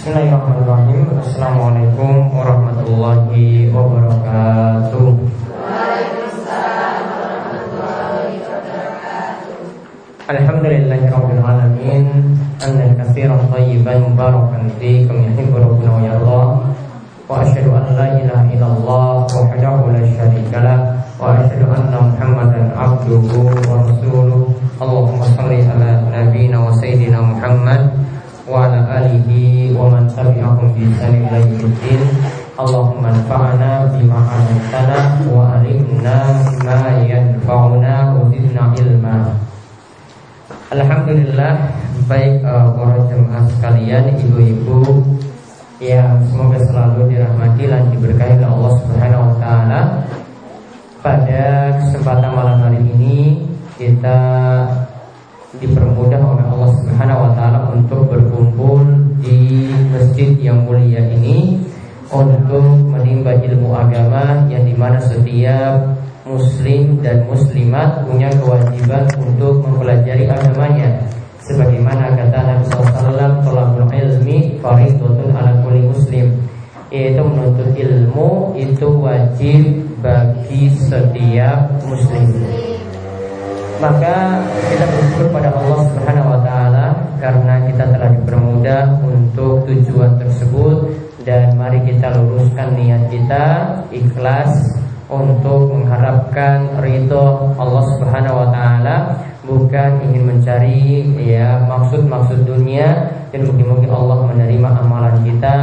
Bismillahirrahmanirrahim. Assalamualaikum warahmatullahi wabarakatuh. Alhamdulillahirrahmanirrahim Anna kathiran tayyiban mubarakan fi Kami yuhibbu rabbuna wa yardah. Wa ashadu an la ilaha illallah Wahdahu la Wa ashadu anna muhammadan abduhu wa rasuluh. Allahumma salli ala وعلى آله ومن تبعهم بإحسان إلى يوم الدين اللهم انفعنا بما علمتنا وعلمنا ما ينفعنا وزدنا علما Alhamdulillah baik uh, para jemaah sekalian, ibu-ibu yang semoga selalu dirahmati dan diberkahi oleh Allah Subhanahu wa taala. Pada kesempatan malam hari ini kita dipermudah oleh Allah Subhanahu wa taala untuk berkumpul di masjid yang mulia ini untuk menimba ilmu agama yang di mana setiap muslim dan muslimat punya kewajiban untuk mempelajari agamanya. Sebagaimana kata Nabi SAW tolakul ilmi faridotun ala kulli muslim. Yaitu menuntut ilmu itu wajib bagi setiap muslim maka kita bersyukur pada Allah Subhanahu wa taala karena kita telah dipermudah untuk tujuan tersebut. Dan mari kita luruskan niat kita ikhlas untuk mengharapkan ridho Allah Subhanahu wa taala. Bukan ingin mencari ya maksud-maksud dunia. Dan mungkin-mungkin Allah menerima amalan kita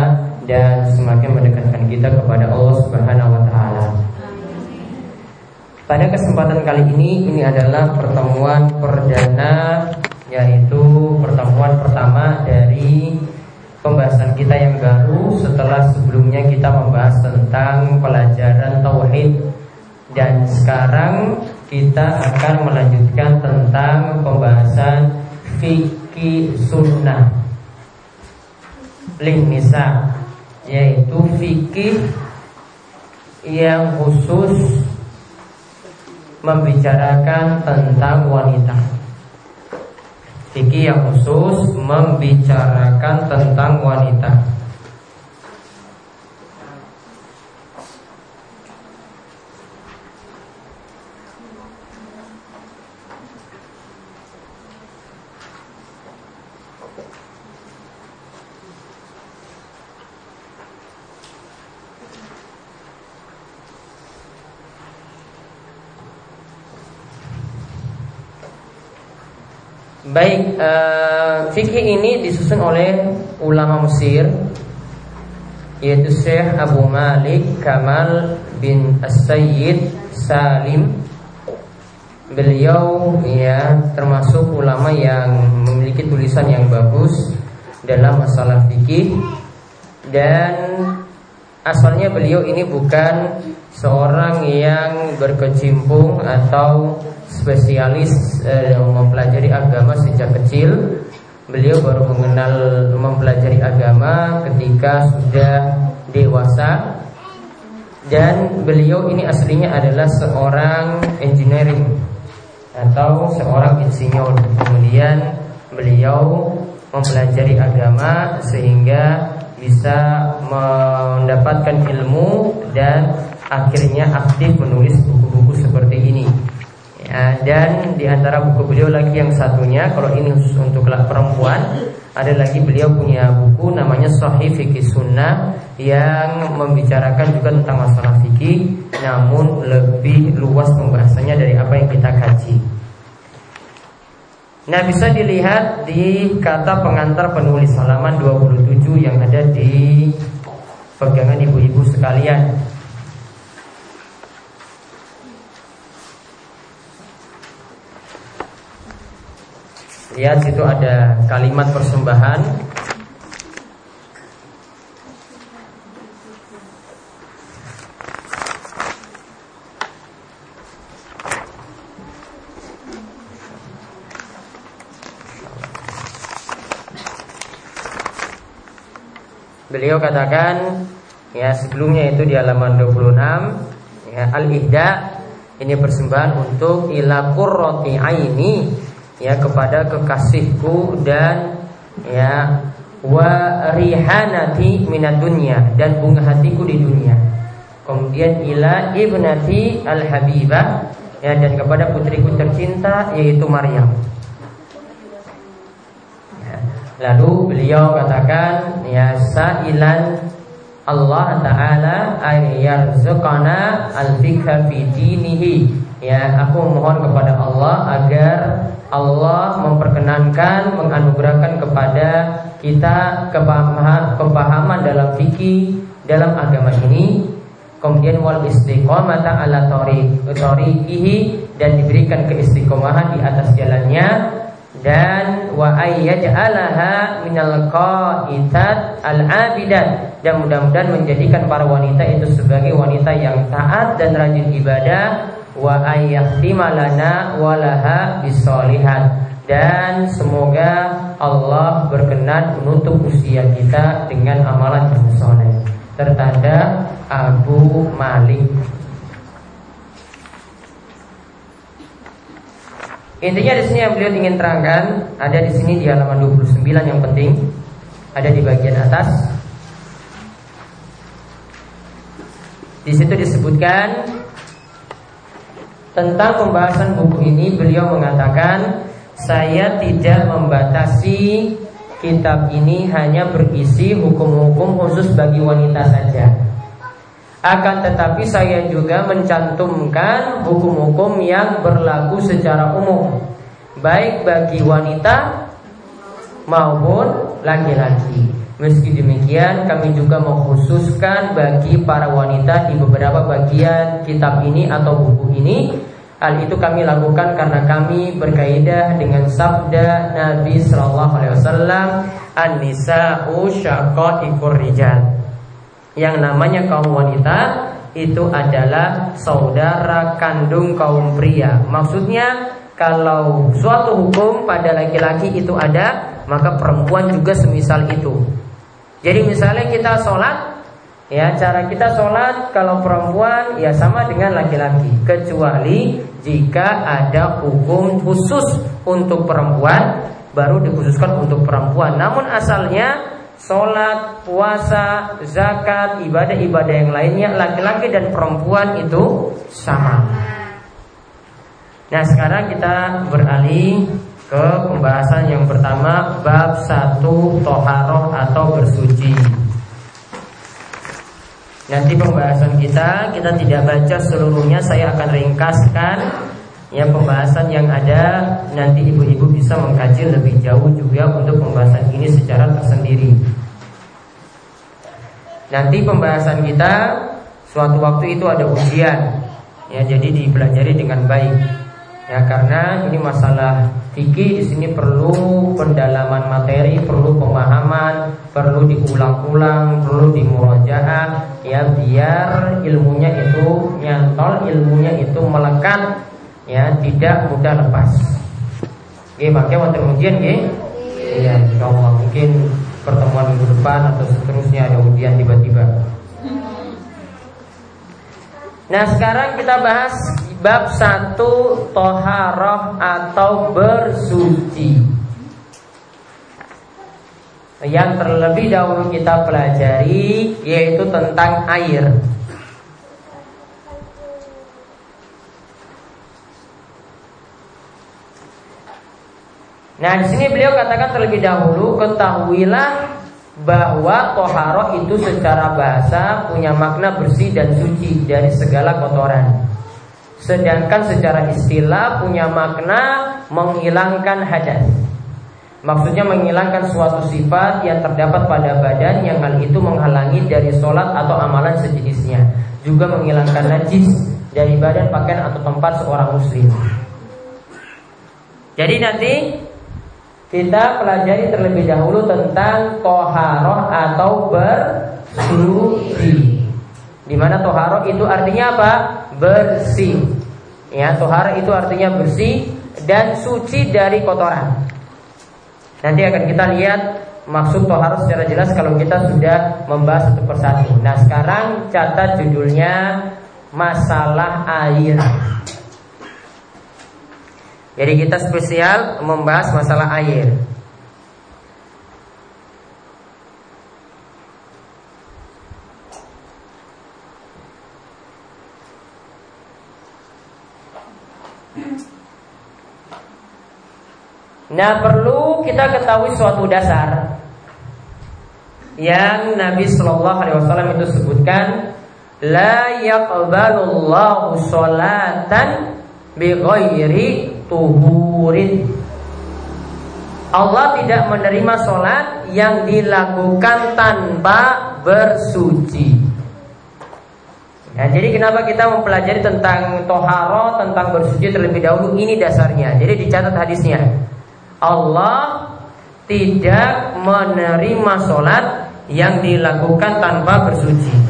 dan semakin mendekatkan kita kepada Allah Subhanahu wa taala. Pada kesempatan kali ini ini adalah pertemuan perdana yaitu pertemuan pertama dari pembahasan kita yang baru. Setelah sebelumnya kita membahas tentang pelajaran tauhid. Dan sekarang kita akan melanjutkan tentang pembahasan fikih sunnah. Lin nisa yaitu fikih yang khusus membicarakan tentang wanita. Fikih yang khusus membicarakan tentang wanita. Baik, uh, fikih ini disusun oleh ulama Mesir yaitu Syekh Abu Malik Kamal bin As-Sayyid Salim. Beliau ya termasuk ulama yang memiliki tulisan yang bagus dalam masalah fikih dan asalnya beliau ini bukan seorang yang berkecimpung atau spesialis eh, mempelajari agama sejak kecil. Beliau baru mengenal mempelajari agama ketika sudah dewasa dan beliau ini aslinya adalah seorang engineering atau seorang insinyur. Kemudian beliau mempelajari agama sehingga bisa mendapatkan ilmu dan akhirnya aktif menulis buku-buku seperti ini. Ya, dan di antara buku beliau lagi yang satunya kalau ini khusus untuk perempuan ada lagi beliau punya buku namanya Sahih Fikih Sunnah yang membicarakan juga tentang masalah fikih namun lebih luas pembahasannya dari apa yang kita kaji. Nah bisa dilihat di kata pengantar penulis halaman 27 yang ada di pegangan ibu-ibu sekalian. Lihat situ ada kalimat persembahan Beliau katakan ya sebelumnya itu di halaman 26 ya al-ihda ini persembahan untuk ila qurrati aini ya kepada kekasihku dan ya wa rihanati minat dunia dan bunga hatiku di dunia. Kemudian ila ibnati al habibah ya dan kepada putriku tercinta yaitu Maryam. Lalu beliau katakan ya sa'ilan Allah Ta'ala ayyarzukana al-fikha fi dinihi. Ya aku mohon kepada Allah agar Allah memperkenankan menganugerahkan kepada kita kepahaman, kepahaman dalam fikih dalam agama ini. Kemudian wal istiqomata ala tariqihi dan diberikan keistiqomahan di atas jalannya dan wa ayyaj'alaha minal qaitat al-abidat. Dan mudah-mudahan menjadikan para wanita itu sebagai wanita yang taat dan rajin ibadah. Wa ayyahtimalana walaha bisolihat. Dan semoga Allah berkenan menutup usia kita dengan amalan yang soleh. Tertanda Abu Malik Intinya di sini yang beliau ingin terangkan ada di sini di halaman 29 yang penting ada di bagian atas. Di situ disebutkan tentang pembahasan buku ini beliau mengatakan saya tidak membatasi kitab ini hanya berisi hukum-hukum khusus bagi wanita saja. Akan tetapi saya juga mencantumkan hukum-hukum yang berlaku secara umum. Baik bagi wanita maupun laki-laki. Meski demikian kami juga mengkhususkan bagi para wanita di beberapa bagian kitab ini atau buku ini. Hal itu kami lakukan karena kami berkaidah dengan sabda Nabi Shallallahu Alaihi Wasallam An-nisa'u syaqaiqur rijal yang namanya kaum wanita itu adalah saudara kandung kaum pria. Maksudnya kalau suatu hukum pada laki-laki itu ada, maka perempuan juga semisal itu. Jadi misalnya kita sholat, ya cara kita sholat kalau perempuan ya sama dengan laki-laki, kecuali jika ada hukum khusus untuk perempuan, baru dikhususkan untuk perempuan. Namun asalnya Sholat, puasa, zakat, ibadah-ibadah yang lainnya Laki-laki dan perempuan itu sama. Nah sekarang kita beralih ke pembahasan yang pertama Bab satu Toharoh atau bersuci. Nanti pembahasan kita Kita tidak baca seluruhnya Saya akan ringkaskan Ya pembahasan yang ada nanti ibu-ibu bisa mengkaji lebih jauh juga untuk pembahasan ini secara tersendiri. Nanti pembahasan kita suatu waktu itu ada ujian, ya jadi dipelajari dengan baik. Ya karena ini masalah fikih di sini perlu pendalaman materi, perlu pemahaman, perlu diulang-ulang, perlu dimurojaah ya biar ilmunya itu nyantol, ilmunya itu melekat ya tidak mudah lepas. Oke, pakai waktu ujian nggih? Iya, insyaallah mungkin pertemuan minggu depan atau seterusnya ada ujian tiba-tiba. Nah sekarang kita bahas bab satu toharoh atau bersuci Yang terlebih dahulu kita pelajari yaitu tentang air Nah di sini beliau katakan terlebih dahulu ketahuilah bahwa toharo itu secara bahasa punya makna bersih dan suci dari segala kotoran. Sedangkan secara istilah punya makna menghilangkan hadas. Maksudnya menghilangkan suatu sifat yang terdapat pada badan yang hal itu menghalangi dari sholat atau amalan sejenisnya. Juga menghilangkan najis dari badan pakaian atau tempat seorang muslim. Jadi nanti kita pelajari terlebih dahulu tentang toharoh atau bersuci. Di mana toharoh itu artinya apa? Bersih. Ya, toharoh itu artinya bersih dan suci dari kotoran. Nanti akan kita lihat maksud toharoh secara jelas kalau kita sudah membahas satu persatu. Nah, sekarang catat judulnya masalah air. Jadi kita spesial membahas masalah air. Nah perlu kita ketahui suatu dasar yang Nabi Shallallahu Alaihi Wasallam itu sebutkan, la yaqbalullahu sholatan bi tuhurin. Allah tidak menerima sholat yang dilakukan tanpa bersuci. Ya, jadi kenapa kita mempelajari tentang toharo, tentang bersuci terlebih dahulu? Ini dasarnya. Jadi dicatat hadisnya. Allah tidak menerima sholat yang dilakukan tanpa bersuci.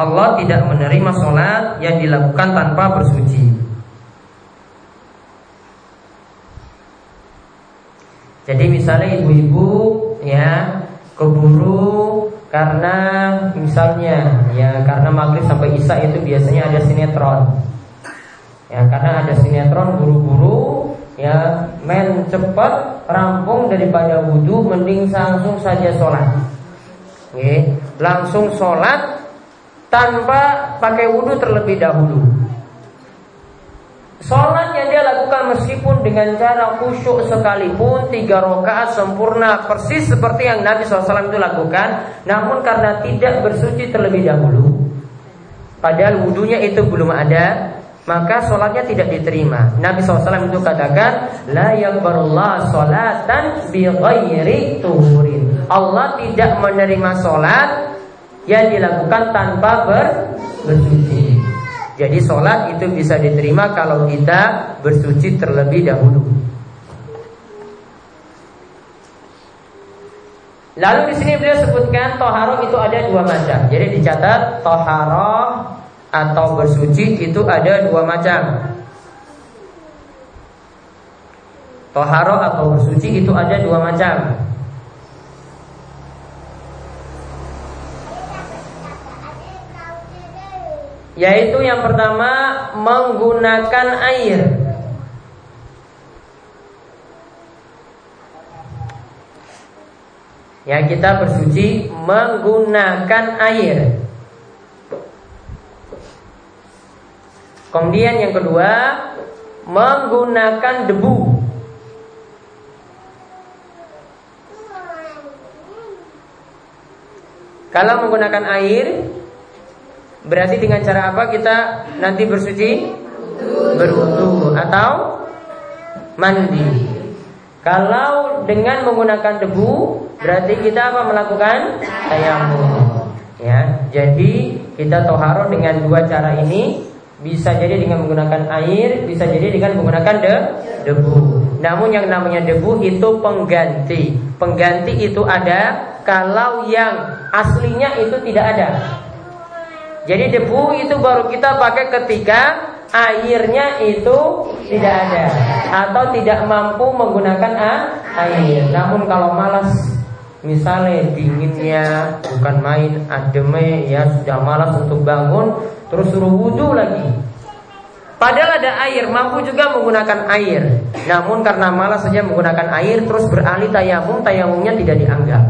Allah tidak menerima sholat yang dilakukan tanpa bersuci. Jadi misalnya ibu-ibu ya keburu karena misalnya ya karena maghrib sampai isya itu biasanya ada sinetron. Ya karena ada sinetron buru-buru ya men cepat rampung daripada wudhu mending langsung saja sholat. Oke, langsung sholat tanpa pakai wudhu terlebih dahulu. Sholat yang dia lakukan meskipun dengan cara khusyuk sekalipun Tiga rakaat sempurna persis seperti yang Nabi SAW itu lakukan Namun karena tidak bersuci terlebih dahulu Padahal wudhunya itu belum ada Maka sholatnya tidak diterima Nabi SAW itu katakan La yakbarullah sholatan bi ghairi tuhurin Allah tidak menerima sholat Yang dilakukan tanpa ber bersuci jadi sholat itu bisa diterima kalau kita bersuci terlebih dahulu. Lalu di sini beliau sebutkan toharo itu ada dua macam. Jadi dicatat toharo atau bersuci itu ada dua macam. Toharo atau bersuci itu ada dua macam. Yaitu yang pertama menggunakan air. Ya kita bersuci menggunakan air. Kemudian yang kedua Menggunakan debu. Kalau menggunakan air Berarti dengan cara apa kita nanti bersuci? Berwudu atau mandi. Kalau dengan menggunakan debu, berarti kita apa melakukan tayamum. Ya, jadi kita toharo dengan dua cara ini bisa jadi dengan menggunakan air, bisa jadi dengan menggunakan de, debu. Namun yang namanya debu itu pengganti. Pengganti itu ada kalau yang aslinya itu tidak ada. Jadi debu itu baru kita pakai ketika airnya itu tidak ada atau tidak mampu menggunakan air. Namun kalau malas misalnya dinginnya bukan main ademe ya sudah malas untuk bangun terus suruh wudhu lagi. Padahal ada air, mampu juga menggunakan air. Namun karena malas saja menggunakan air terus beralih tayamum, tayamumnya tidak dianggap.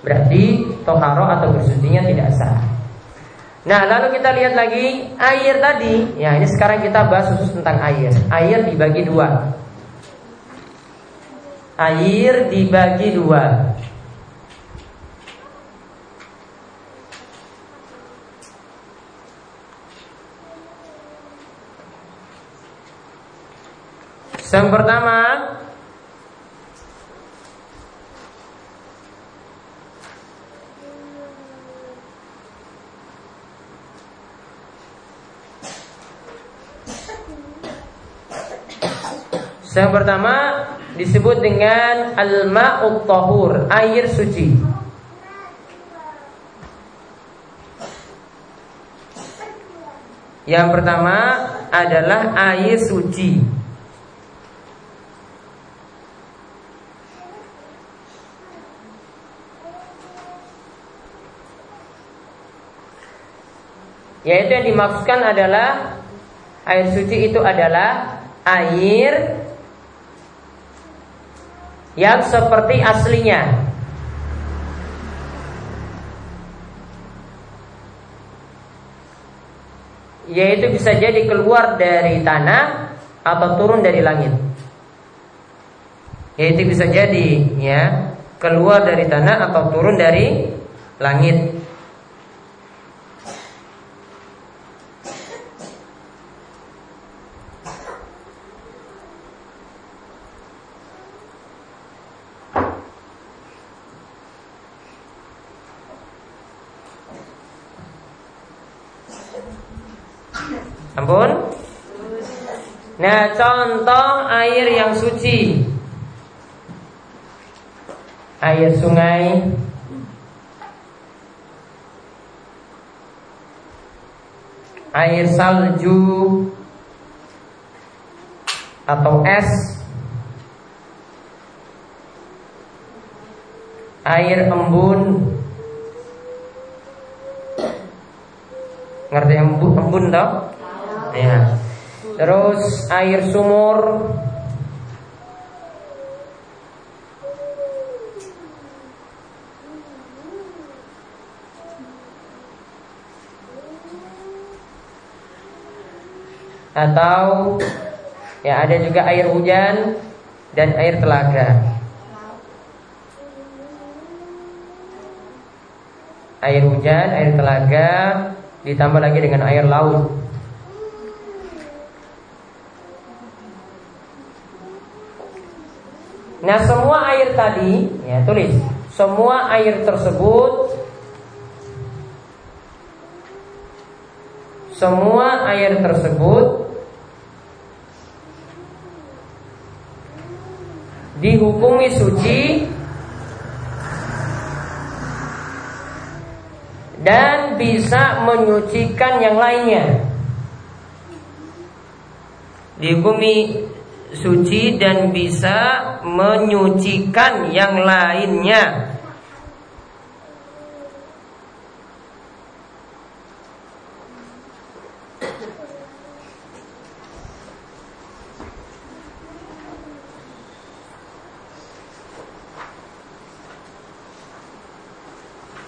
Berarti toharo atau bersucinya tidak sah. Nah, lalu kita lihat lagi air tadi. Ya, ini sekarang kita bahas khusus tentang air. Air dibagi dua. Air dibagi dua. Yang pertama Yang pertama disebut dengan al-ma'ut tahur, air suci. Yang pertama adalah air suci. Yaitu yang dimaksudkan adalah air suci itu adalah air yang seperti aslinya. yaitu bisa jadi keluar dari tanah atau turun dari langit. Yaitu bisa jadi ya keluar dari tanah atau turun dari langit. Nah, contoh air yang suci. Air sungai. Air salju atau es. Air embun. Ngerti embun, embun toh? Ya. Terus air sumur atau ya ada juga air hujan dan air telaga. Air hujan, air telaga ditambah lagi dengan air laut. Nah semua air tadi ya tulis semua air tersebut semua air tersebut dihukumi suci dan bisa menyucikan yang lainnya. Dihukumi suci dan bisa menyucikan yang lainnya.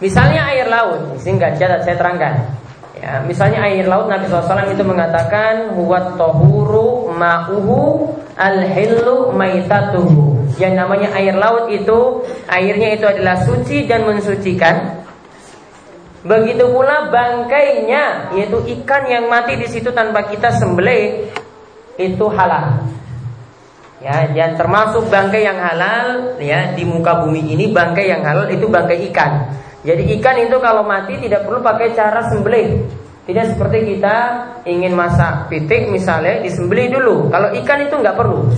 Misalnya air laut, sehingga saya terangkan. Ya, misalnya air laut Nabi SAW itu mengatakan huwat tohuru ma'uhu al-hillu maitatuhu. Yang namanya air laut itu airnya itu adalah suci dan mensucikan. Begitu pula bangkainya yaitu ikan yang mati di situ tanpa kita sembelih itu halal. Ya, dan termasuk bangkai yang halal ya di muka bumi ini bangkai yang halal itu bangkai ikan. Jadi ikan itu kalau mati tidak perlu pakai cara sembelih. Tidak seperti kita ingin masak pitik misalnya disembelih dulu. Kalau ikan itu nggak perlu.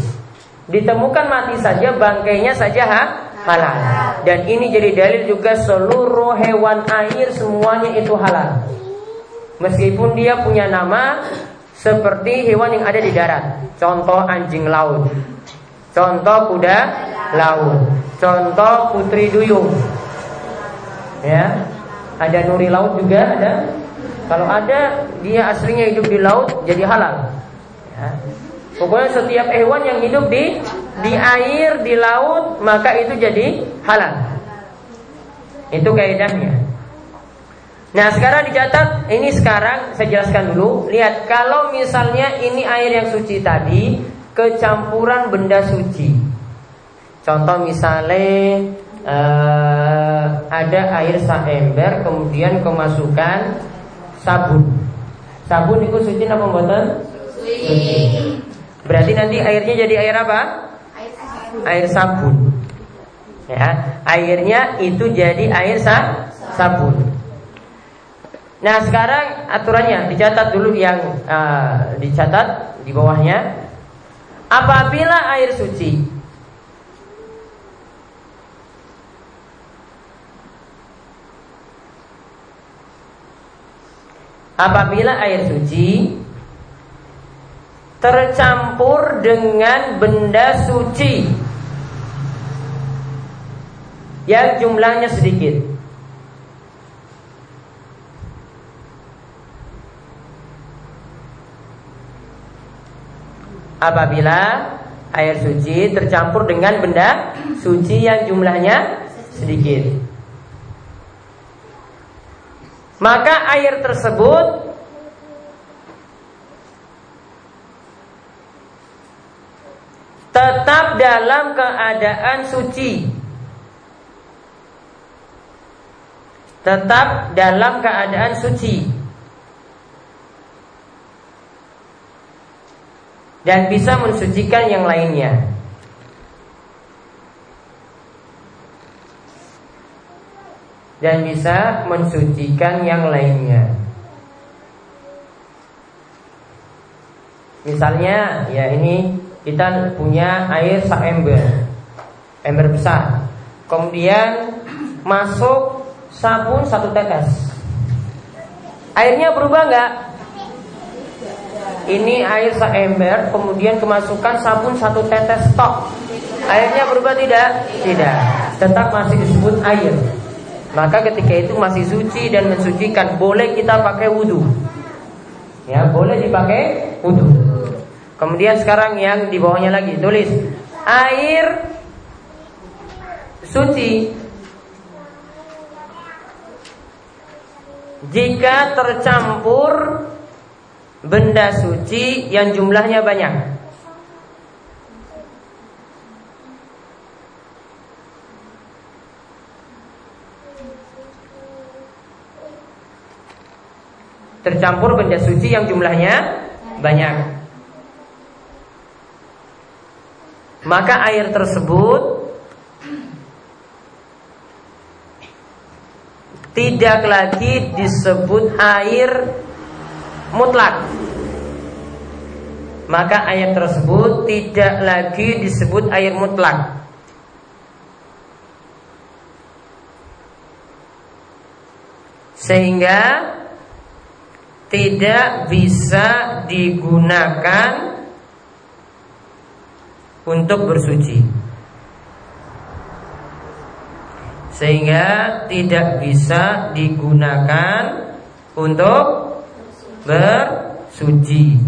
Ditemukan mati saja bangkainya saja ha? halal. Dan ini jadi dalil juga seluruh hewan air semuanya itu halal. Meskipun dia punya nama seperti hewan yang ada di darat. Contoh anjing laut. Contoh kuda laut. Contoh putri duyung ya. Ada nuri laut juga ada. Kalau ada dia aslinya hidup di laut jadi halal. Ya. pokoknya setiap hewan yang hidup di di air di laut maka itu jadi halal. Itu kaidahnya. Nah sekarang dicatat ini sekarang saya jelaskan dulu. Lihat kalau misalnya ini air yang suci tadi Kecampuran benda suci. Contoh misalnya uh, ada air saember kemudian kemasukan sabun. Sabun itu suci apa mboten? Suci. Berarti nanti airnya jadi air apa? Air sabun. Air sabun. Ya, airnya itu jadi air sa sabun. Nah sekarang aturannya dicatat dulu yang uh, dicatat di bawahnya. Apabila air suci apabila air suci tercampur dengan benda suci yang jumlahnya sedikit. Apabila air suci tercampur dengan benda suci yang jumlahnya sedikit. Maka air tersebut tetap dalam keadaan suci. Tetap dalam keadaan suci. Dan bisa mensucikan yang lainnya. Dan bisa mensucikan yang lainnya. Misalnya ya ini kita punya air sak ember Ember besar Kemudian masuk sabun satu tetes Airnya berubah nggak? Ini air sak ember Kemudian kemasukan sabun satu tetes stok Airnya berubah tidak? Tidak Tetap masih disebut air Maka ketika itu masih suci dan mensucikan Boleh kita pakai wudhu Ya boleh dipakai wudhu Kemudian sekarang yang di bawahnya lagi tulis. Air suci. Jika tercampur benda suci yang jumlahnya banyak. Tercampur benda suci yang jumlahnya banyak. maka air tersebut tidak lagi disebut air mutlak. Maka air tersebut tidak lagi disebut air mutlak. Sehingga tidak bisa digunakan untuk bersuci sehingga tidak bisa digunakan untuk bersuci.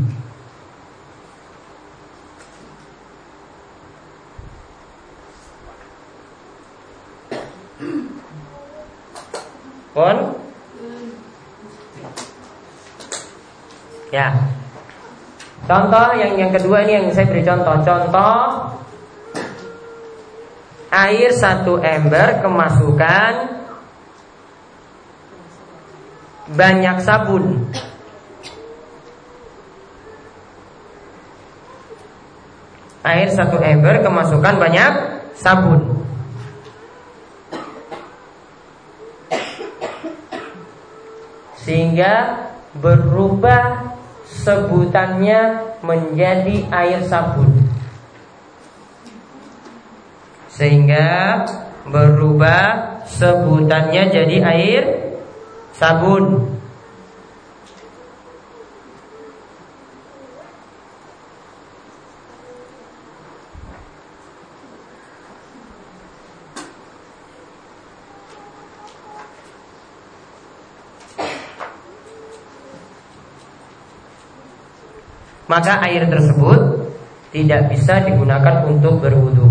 Pun Ya. Contoh yang yang kedua ini yang saya beri contoh. Contoh air satu ember kemasukan banyak sabun. Air satu ember kemasukan banyak sabun. Sehingga berubah sebutannya menjadi air sabun. Sehingga berubah sebutannya jadi air sabun maka air tersebut tidak bisa digunakan untuk berwudu.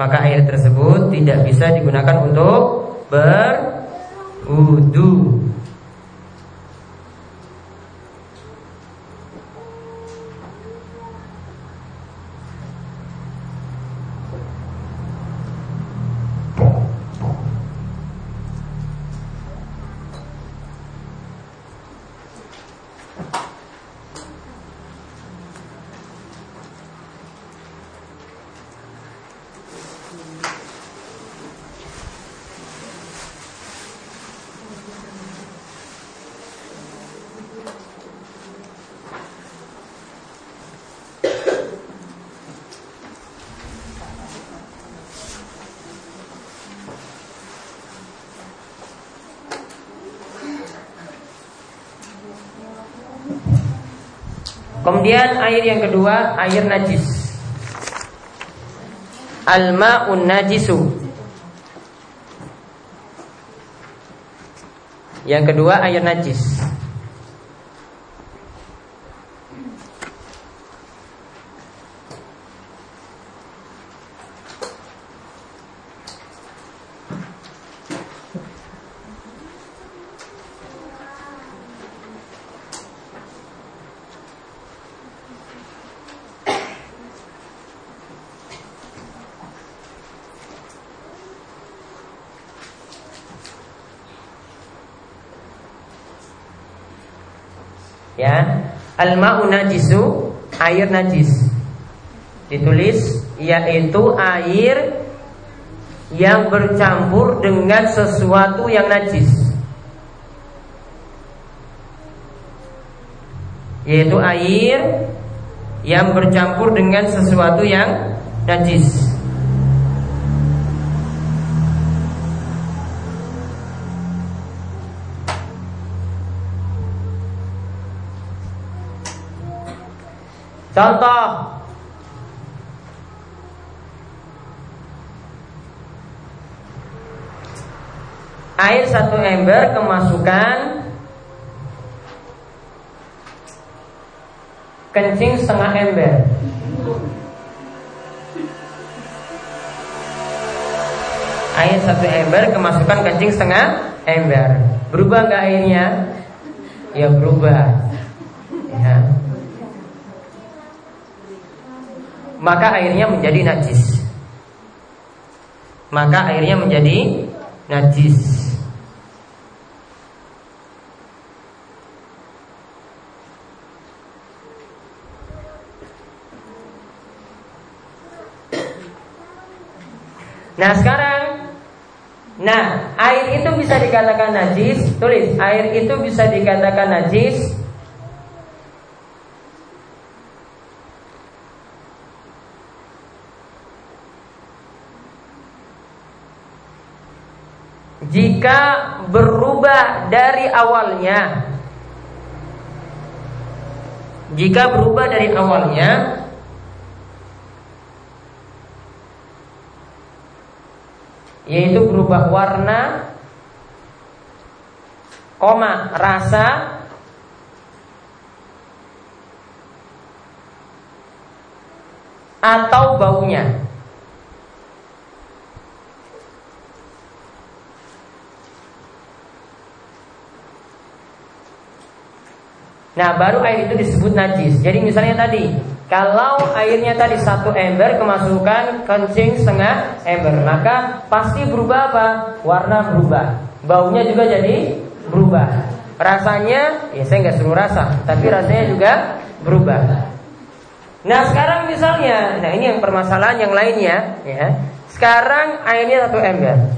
Maka air tersebut tidak bisa digunakan untuk berwudu. Kemudian air yang kedua air najis. Al-ma'un najisu. Yang kedua air najis. Al-ma'u najisu, air najis. Ditulis yaitu air yang bercampur dengan sesuatu yang najis. Yaitu air yang bercampur dengan sesuatu yang najis. Contoh Air satu ember kemasukan Kencing setengah ember Air satu ember kemasukan kencing setengah ember Berubah nggak airnya? Ya berubah ya. Maka airnya menjadi najis. Maka airnya menjadi najis. Nah sekarang Nah air itu bisa dikatakan najis. Tulis air itu bisa dikatakan najis Jika berubah dari awalnya Jika berubah dari awalnya yaitu berubah warna, koma rasa, atau baunya. Nah, baru air itu disebut najis. Jadi misalnya tadi kalau airnya tadi satu ember kemasukan kencing setengah ember, maka pasti berubah apa? Warna berubah, baunya juga jadi berubah. Rasanya, ya saya nggak suruh rasa, tapi rasanya juga berubah. Nah sekarang misalnya, nah ini yang permasalahan yang lainnya, ya. Sekarang airnya satu ember,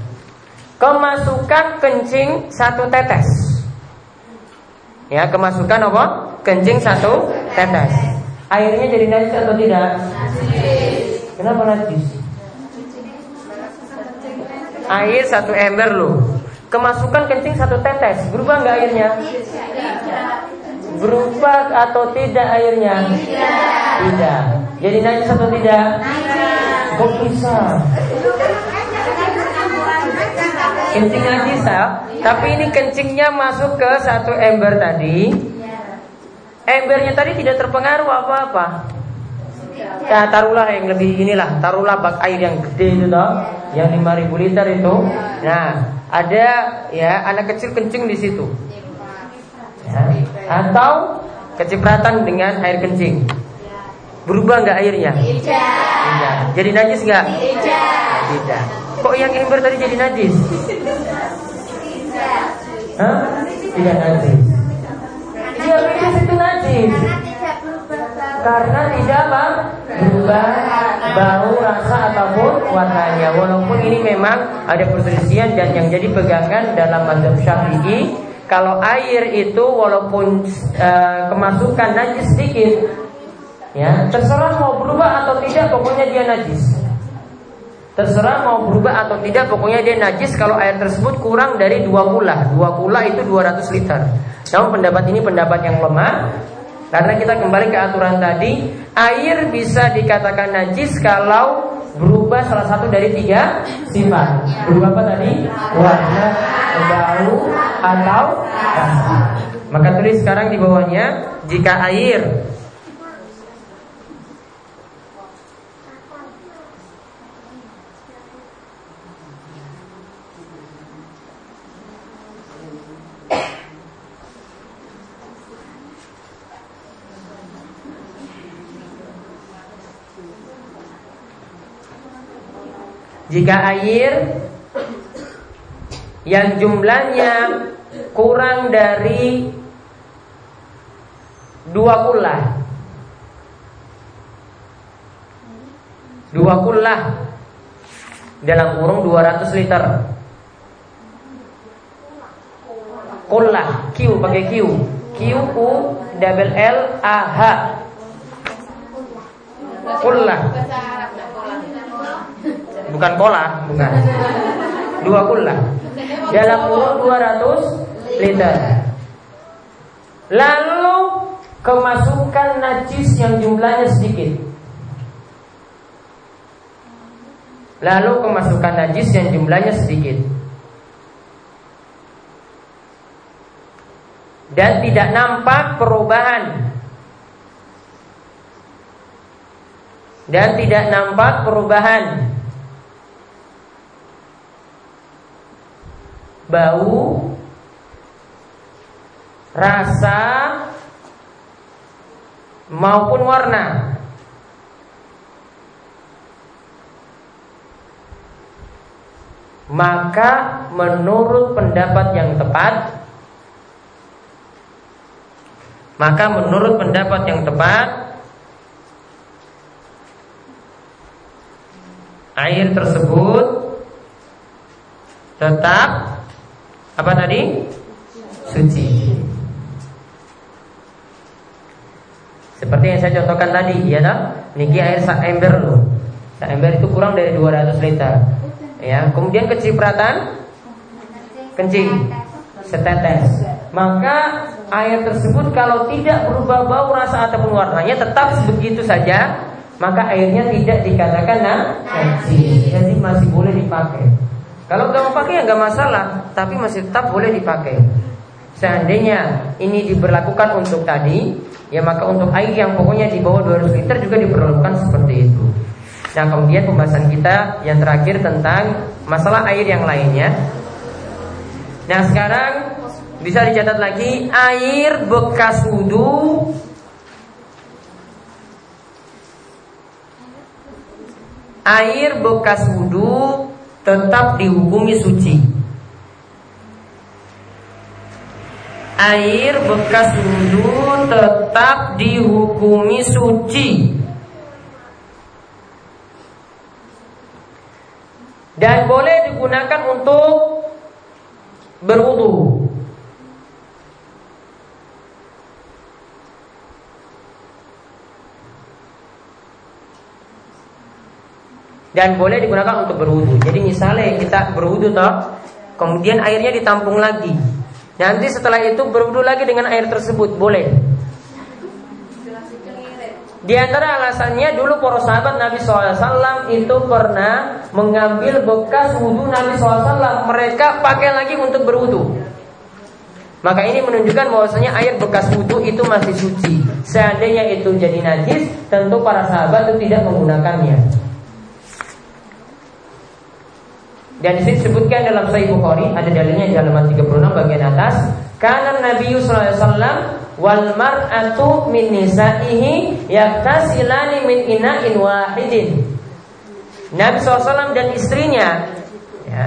kemasukan kencing satu tetes. Ya, kemasukan apa? Kencing satu tetes. Airnya jadi najis atau tidak? Kenapa najis? Air satu ember loh. Kemasukan kencing satu tetes, berubah nggak airnya? Berubah atau tidak airnya? Tidak. Jadi najis atau tidak? Kok bisa? Kencing najis, tapi ini kencingnya masuk ke satu ember tadi embernya tadi tidak terpengaruh apa-apa. Ya taruhlah yang lebih inilah, taruhlah bak air yang gede itu toh, yang 5000 liter itu. Nah, ada ya anak kecil kencing di situ. Ya. Atau kecipratan dengan air kencing. Berubah nggak airnya? Tidak. Jadi najis nggak? Tidak. Tidak. Kok yang ember tadi jadi najis? Hah? Tidak najis. Dia najis itu najis. Karena tidak apa? berubah bau, rasa ataupun warnanya. Walaupun ini memang ada perselisihan dan yang jadi pegangan dalam mazhab Syafi'i kalau air itu walaupun e, kemasukan najis sedikit ya terserah mau berubah atau tidak pokoknya dia najis terserah mau berubah atau tidak pokoknya dia najis kalau air tersebut kurang dari dua kula dua kula itu 200 liter namun pendapat ini pendapat yang lemah karena kita kembali ke aturan tadi, air bisa dikatakan najis kalau berubah salah satu dari tiga sifat. Berubah apa tadi? Warna, bau, atau rasa. Maka tulis sekarang di bawahnya, jika air Jika air yang jumlahnya kurang dari dua kullah. Dua kullah dalam kurung 200 liter. Kullah, Q pakai Q. Q U double L A H. Kullah. Bukan pola, bukan. Dua kullah. Dalam kurung 200 liter. Lalu kemasukan najis yang jumlahnya sedikit. Lalu kemasukan najis yang jumlahnya sedikit. Dan tidak nampak perubahan. Dan tidak nampak perubahan. Bau rasa maupun warna. Maka menurut pendapat yang tepat Maka menurut pendapat yang tepat Air tersebut Tetap Apa tadi? Suci Seperti yang saya contohkan tadi, ya tak? Niki air sak ember loh. Sak ember itu kurang dari 200 liter. Ya, kemudian kecipratan kencing setetes. Maka air tersebut kalau tidak berubah bau, rasa ataupun warnanya tetap begitu saja, maka airnya tidak dikatakan najis. Jadi masih boleh dipakai. Kalau nggak mau pakai ya nggak masalah, tapi masih tetap boleh dipakai. Seandainya ini diberlakukan untuk tadi, Ya maka untuk air yang pokoknya di bawah 200 liter juga diperlukan seperti itu. Nah kemudian pembahasan kita yang terakhir tentang masalah air yang lainnya. Nah sekarang bisa dicatat lagi air bekas wudhu Air bekas wudhu tetap dihukumi suci. air bekas wudhu tetap dihukumi suci dan boleh digunakan untuk berwudhu. Dan boleh digunakan untuk berwudhu. Jadi misalnya kita berwudhu toh, kemudian airnya ditampung lagi. Nanti setelah itu berwudu lagi dengan air tersebut boleh. Di antara alasannya dulu para sahabat Nabi SAW itu pernah mengambil bekas wudhu Nabi SAW Mereka pakai lagi untuk berwudhu Maka ini menunjukkan bahwasanya air bekas wudhu itu masih suci Seandainya itu jadi najis Tentu para sahabat itu tidak menggunakannya Dan di sini disebutkan dalam Sahih Bukhari ada dalilnya di halaman 36 bagian atas, karena Nabi sallallahu alaihi wasallam wal mar'atu min nisaihi yaktasilani min ina'in wahidin. Nabi SAW dan istrinya ya,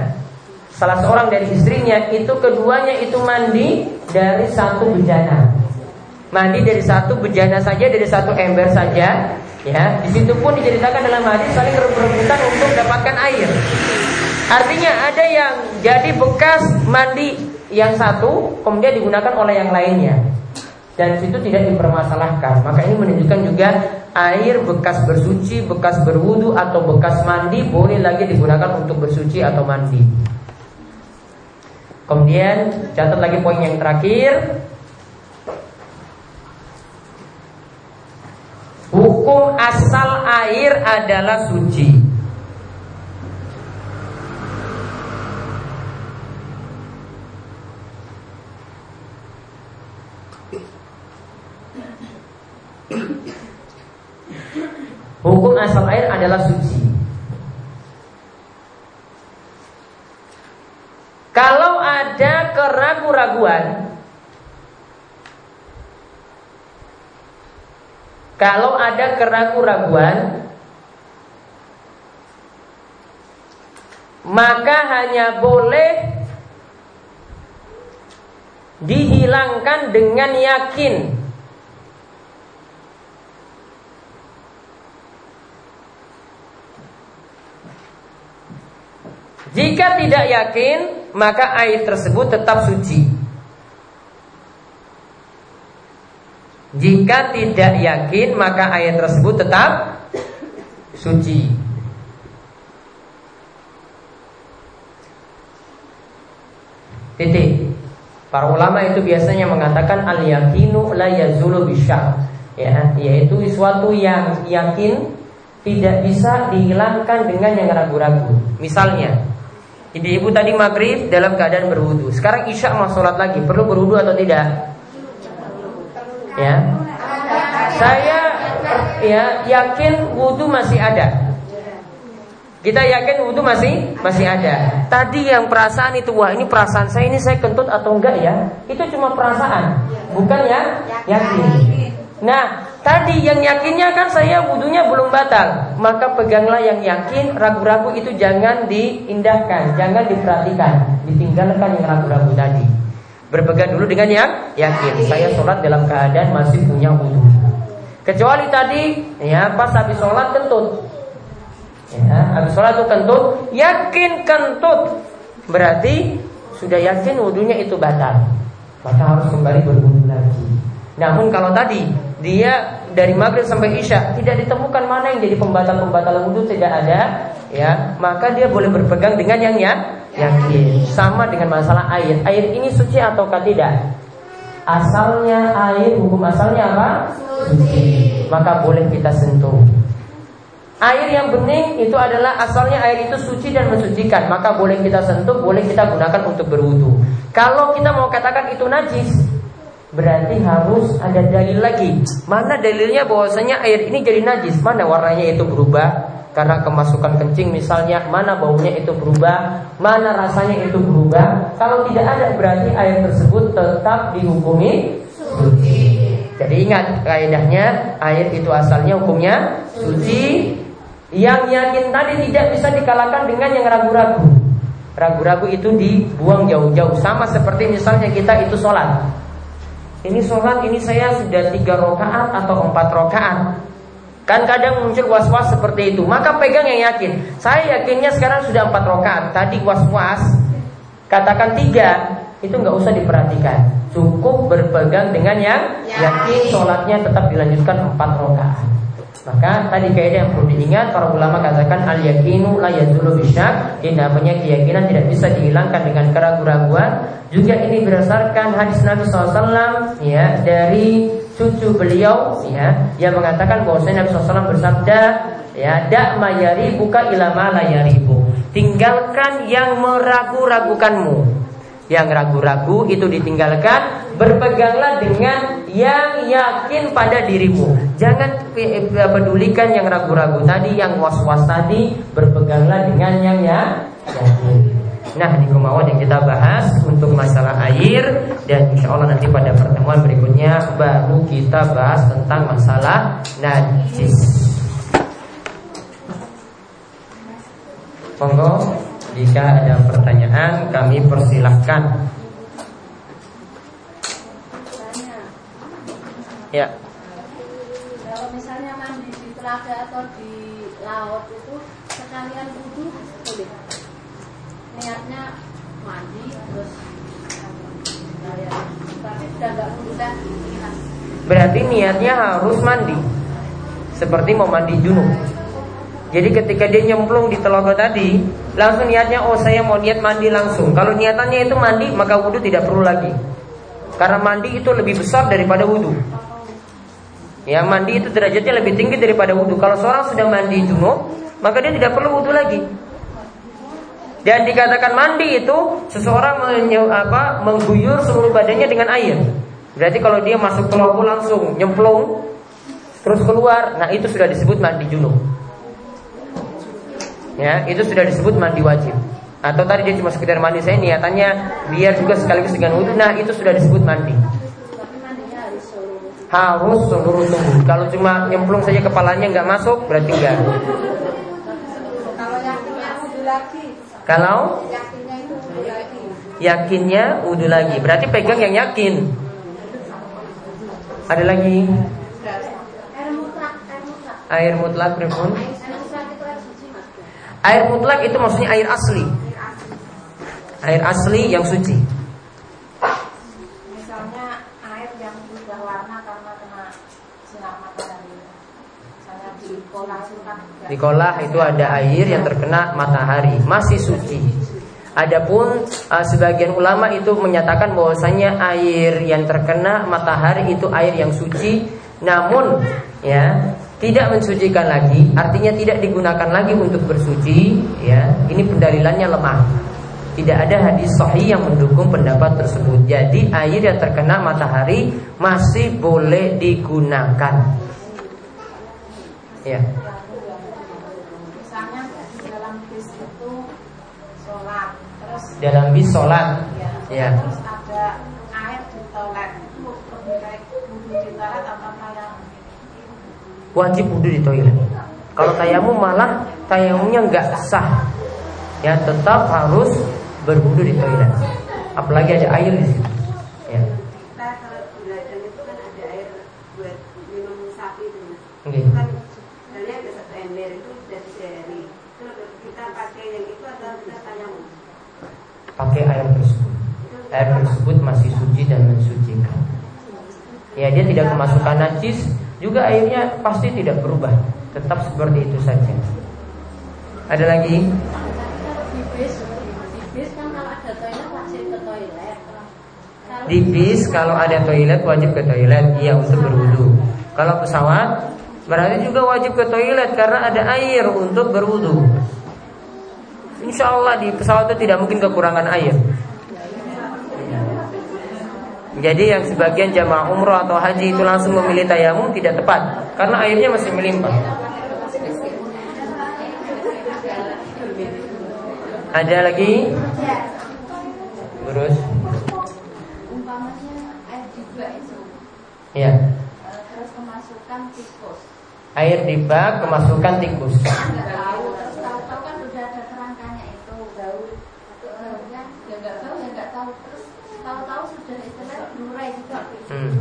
Salah seorang dari istrinya itu keduanya itu mandi dari satu bejana. Mandi dari satu bejana saja dari satu ember saja ya. Di situ pun diceritakan dalam hadis saling berebutan untuk dapatkan air. Artinya ada yang jadi bekas mandi yang satu kemudian digunakan oleh yang lainnya. Dan situ tidak dipermasalahkan. Maka ini menunjukkan juga air bekas bersuci, bekas berwudu atau bekas mandi boleh lagi digunakan untuk bersuci atau mandi. Kemudian catat lagi poin yang terakhir. Hukum asal air adalah suci. keraguan raguan Maka hanya boleh Dihilangkan dengan yakin. Jika tidak yakin Maka air tersebut tetap suci. Jika tidak yakin, maka air tersebut tetap suci. Titik. Para ulama itu biasanya mengatakan al yakinu la yazulu bisyak. Ya, yaitu suatu yang yakin tidak bisa dihilangkan dengan yang ragu-ragu. Misalnya, ibu-ibu tadi maghrib dalam keadaan berwudu. Sekarang isya mau sholat lagi, perlu berwudu atau tidak? Ya, saya ya yakin wudu masih ada. Kita yakin wudhu masih masih ada. Tadi yang perasaan itu wah ini perasaan saya ini saya kentut atau enggak ya? Itu cuma perasaan, bukan ya yakin. Nah, tadi yang yakinnya kan saya wudhunya belum batal. Maka peganglah yang yakin, ragu-ragu itu jangan diindahkan, jangan diperhatikan, ditinggalkan yang ragu-ragu tadi. Berpegang dulu dengan yang yakin. Saya sholat dalam keadaan masih punya wudhu. Kecuali tadi, ya pas habis sholat kentut, Ya, habis sholat itu kentut, yakin kentut. Berarti sudah yakin wudhunya itu batal. Maka harus kembali berwudhu lagi. Namun kalau tadi dia dari maghrib sampai isya tidak ditemukan mana yang jadi pembatal-pembatal wudhu tidak ada, ya maka dia boleh berpegang dengan yang ya, yakin. Sama dengan masalah air. Air ini suci ataukah tidak? Asalnya air hukum asalnya apa? Suci. Maka boleh kita sentuh. Air yang bening itu adalah asalnya air itu suci dan mensucikan Maka boleh kita sentuh, boleh kita gunakan untuk berwudu Kalau kita mau katakan itu najis Berarti harus ada dalil lagi. Mana dalilnya bahwasanya air ini jadi najis? Mana warnanya itu berubah? Karena kemasukan kencing misalnya Mana baunya itu berubah? Mana rasanya itu berubah? Kalau tidak ada berarti air tersebut tetap dihukumi suci. Jadi ingat kaidahnya air itu asalnya hukumnya suci. Yang yakin tadi tidak bisa dikalahkan dengan yang ragu-ragu. Ragu-ragu itu dibuang jauh-jauh. Sama seperti misalnya kita itu sholat. Ini sholat ini saya sudah tiga rakaat atau empat rakaat. Kan kadang muncul was-was seperti itu. Maka pegang yang yakin. Saya yakinnya sekarang sudah empat rakaat. Tadi was-was. Katakan tiga. Itu nggak usah diperhatikan. Cukup berpegang dengan yang yakin sholatnya tetap dilanjutkan empat rakaat. Maka tadi kaidah yang perlu diingat para ulama katakan al yakinu la yazulu bisyak, ini namanya keyakinan tidak bisa dihilangkan dengan keraguan-raguan. Juga ini berdasarkan hadis Nabi SAW ya dari cucu beliau ya yang mengatakan bahwa Nabi SAW bersabda ya dak mayari buka ilama layaribu. Tinggalkan yang meragu-ragukanmu yang ragu-ragu itu ditinggalkan Berpeganglah dengan yang yakin pada dirimu. Jangan pedulikan yang ragu-ragu tadi Yang was-was tadi Berpeganglah dengan yang yakin. Nah di kemauan yang kita bahas Untuk masalah air Dan insya Allah nanti pada pertemuan berikutnya Baru kita bahas tentang masalah najis. Monggo jika ada pertanyaan kami persilahkan. Ya. Kalau misalnya mandi di telaga atau di laut itu Sekalian wudhu boleh. Niatnya mandi terus Tapi sudah nggak wudhu lagi Berarti niatnya harus mandi. Seperti mau mandi junub jadi ketika dia nyemplung di telaga tadi, langsung niatnya oh saya mau niat mandi langsung. Kalau niatannya itu mandi, maka wudhu tidak perlu lagi. Karena mandi itu lebih besar daripada wudhu. Ya mandi itu derajatnya lebih tinggi daripada wudhu. Kalau seorang sudah mandi junub, maka dia tidak perlu wudhu lagi. Dan dikatakan mandi itu seseorang menye, apa, mengguyur seluruh badannya dengan air. Berarti kalau dia masuk ke langsung nyemplung terus keluar, nah itu sudah disebut mandi junub ya itu sudah disebut mandi wajib. Atau tadi dia cuma sekedar mandi saya niatannya biar juga sekaligus dengan wudhu. Nah itu sudah disebut mandi. Harus seluruh tubuh kalau cuma nyemplung saja kepalanya nggak masuk berarti enggak kalau yakinnya wudhu lagi. Berarti pegang yang yakin. Ada lagi? Air mutlak air mutlak Air mutlak itu maksudnya air asli. Air asli yang suci. Misalnya air yang berubah warna karena kena sinar matahari. Misalnya di kan Di kolah itu ada air yang terkena matahari, masih suci. Adapun uh, sebagian ulama itu menyatakan bahwasanya air yang terkena matahari itu air yang suci, namun ya tidak mensucikan lagi, artinya tidak digunakan lagi untuk bersuci, ya. Ini pendalilannya lemah. Tidak ada hadis sahih yang mendukung pendapat tersebut. Jadi air yang terkena matahari masih boleh digunakan. Ya. misalnya di dalam bis sholat ya, Ya. terus ada air di toilet di toilet atau kayak wajib wudhu di toilet. Kalau tayamum malah tayamumnya nggak sah. Ya tetap harus berwudhu di toilet. Apalagi ada air di situ. Ya. itu kan itu kan Pakai air tersebut. Air tersebut masih suci dan mensucikan. Ya dia tidak kemasukan najis, juga airnya pasti tidak berubah. Tetap seperti itu saja. Ada lagi? di bis kalau ada toilet wajib ke toilet, iya untuk berwudu. Kalau pesawat berarti juga wajib ke toilet karena ada air untuk berwudu. Insya Allah di pesawat itu tidak mungkin kekurangan air. Jadi yang sebagian jamaah umroh atau haji itu langsung memilih tayamum tidak tepat karena airnya masih melimpah. Ada lagi? Terus? Ya. terus kemasukan tikus Air di bak kemasukan tikus. tahu tahu-tahu kan udah ada kerangkanya itu bau itu baunya ya nggak tahu ya nggak tahu terus tahu-tahu sudah istilah bluray juga Hmm.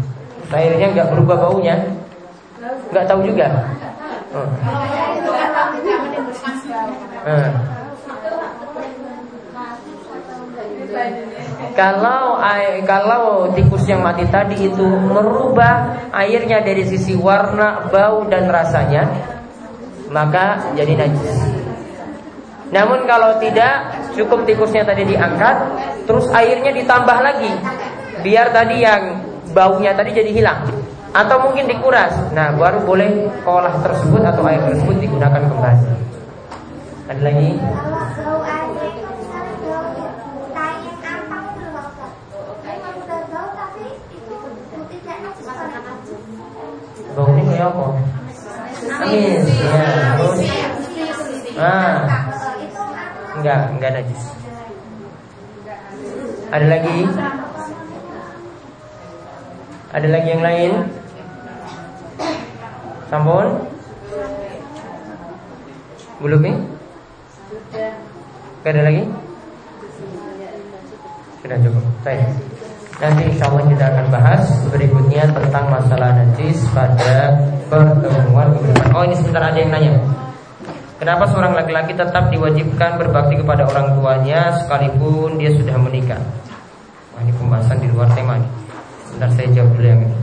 Airnya nggak berubah baunya, nggak tahu juga. Hmm. Kalau Hmm. Kalau air, kalau tikus yang mati tadi itu merubah airnya dari sisi warna, bau dan rasanya, maka jadi najis. Namun kalau tidak, cukup tikusnya tadi diangkat, terus airnya ditambah lagi, biar tadi yang baunya tadi jadi hilang, atau mungkin dikuras. Nah, baru boleh kolah tersebut atau air tersebut digunakan kembali. Ada lagi? Baunya kayak apa? Ya. Ah, enggak, enggak najis. Ada lagi? Ada lagi yang lain? Sampun? Belum nih? Gak ada lagi? Sudah cukup. Baik. Nanti insya Allah kita akan bahas berikutnya tentang masalah najis pada pertemuan. Oh ini sebentar ada yang nanya. Kenapa seorang laki-laki tetap diwajibkan berbakti kepada orang tuanya sekalipun dia sudah menikah? Wah ini pembahasan di luar tema nih. Sebentar saya jawab dulu yang ini.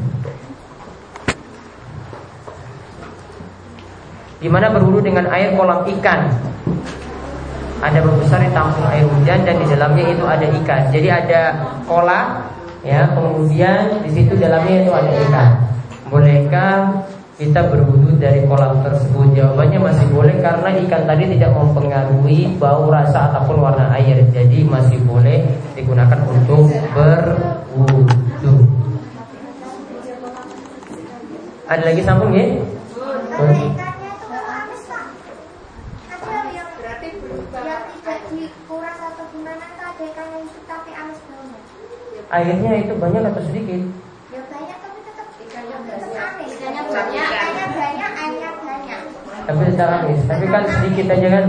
Di mana berwudu dengan air kolam ikan ada membesar ditampung air hujan dan di dalamnya itu ada ikan. Jadi ada kolam, ya, kemudian di situ dalamnya itu ada ikan. Bolehkah kita berwudu dari kolam tersebut? Jawabannya masih boleh karena ikan tadi tidak mempengaruhi bau, rasa ataupun warna air. Jadi masih boleh digunakan untuk berwudu. Ada lagi sambung ya? Kalau ikannya itu amis Pak. Ada yang berarti berubah yang tidak dikuras atau gimana itu ada ikan yang itu tapi amis baunya. Airnya itu banyak atau sedikit? Ya banyak tapi tetap Ikannya tetap banyak. amis. Ikannya banyak. Ikannya banyak, airnya banyak. tapi tidak amis tapi kan sedikit aja kan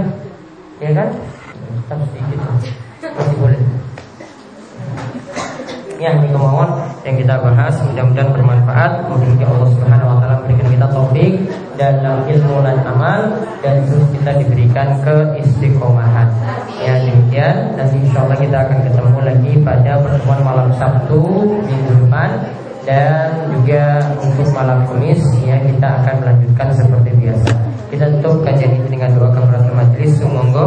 ya kan tetap sedikit masih boleh ya ini kemauan yang kita bahas mudah-mudahan bermanfaat mungkin Allah Subhanahu Wa Taala memberikan kita taufik dalam ilmu dan amal dan terus kita diberikan keistiqomahan. Ya demikian dan insya Allah kita akan ketemu lagi pada pertemuan malam Sabtu minggu depan dan juga untuk malam Kamis ya kita akan melanjutkan seperti biasa. Kita tutup kajian ini dengan doa kafaratul majelis. Semoga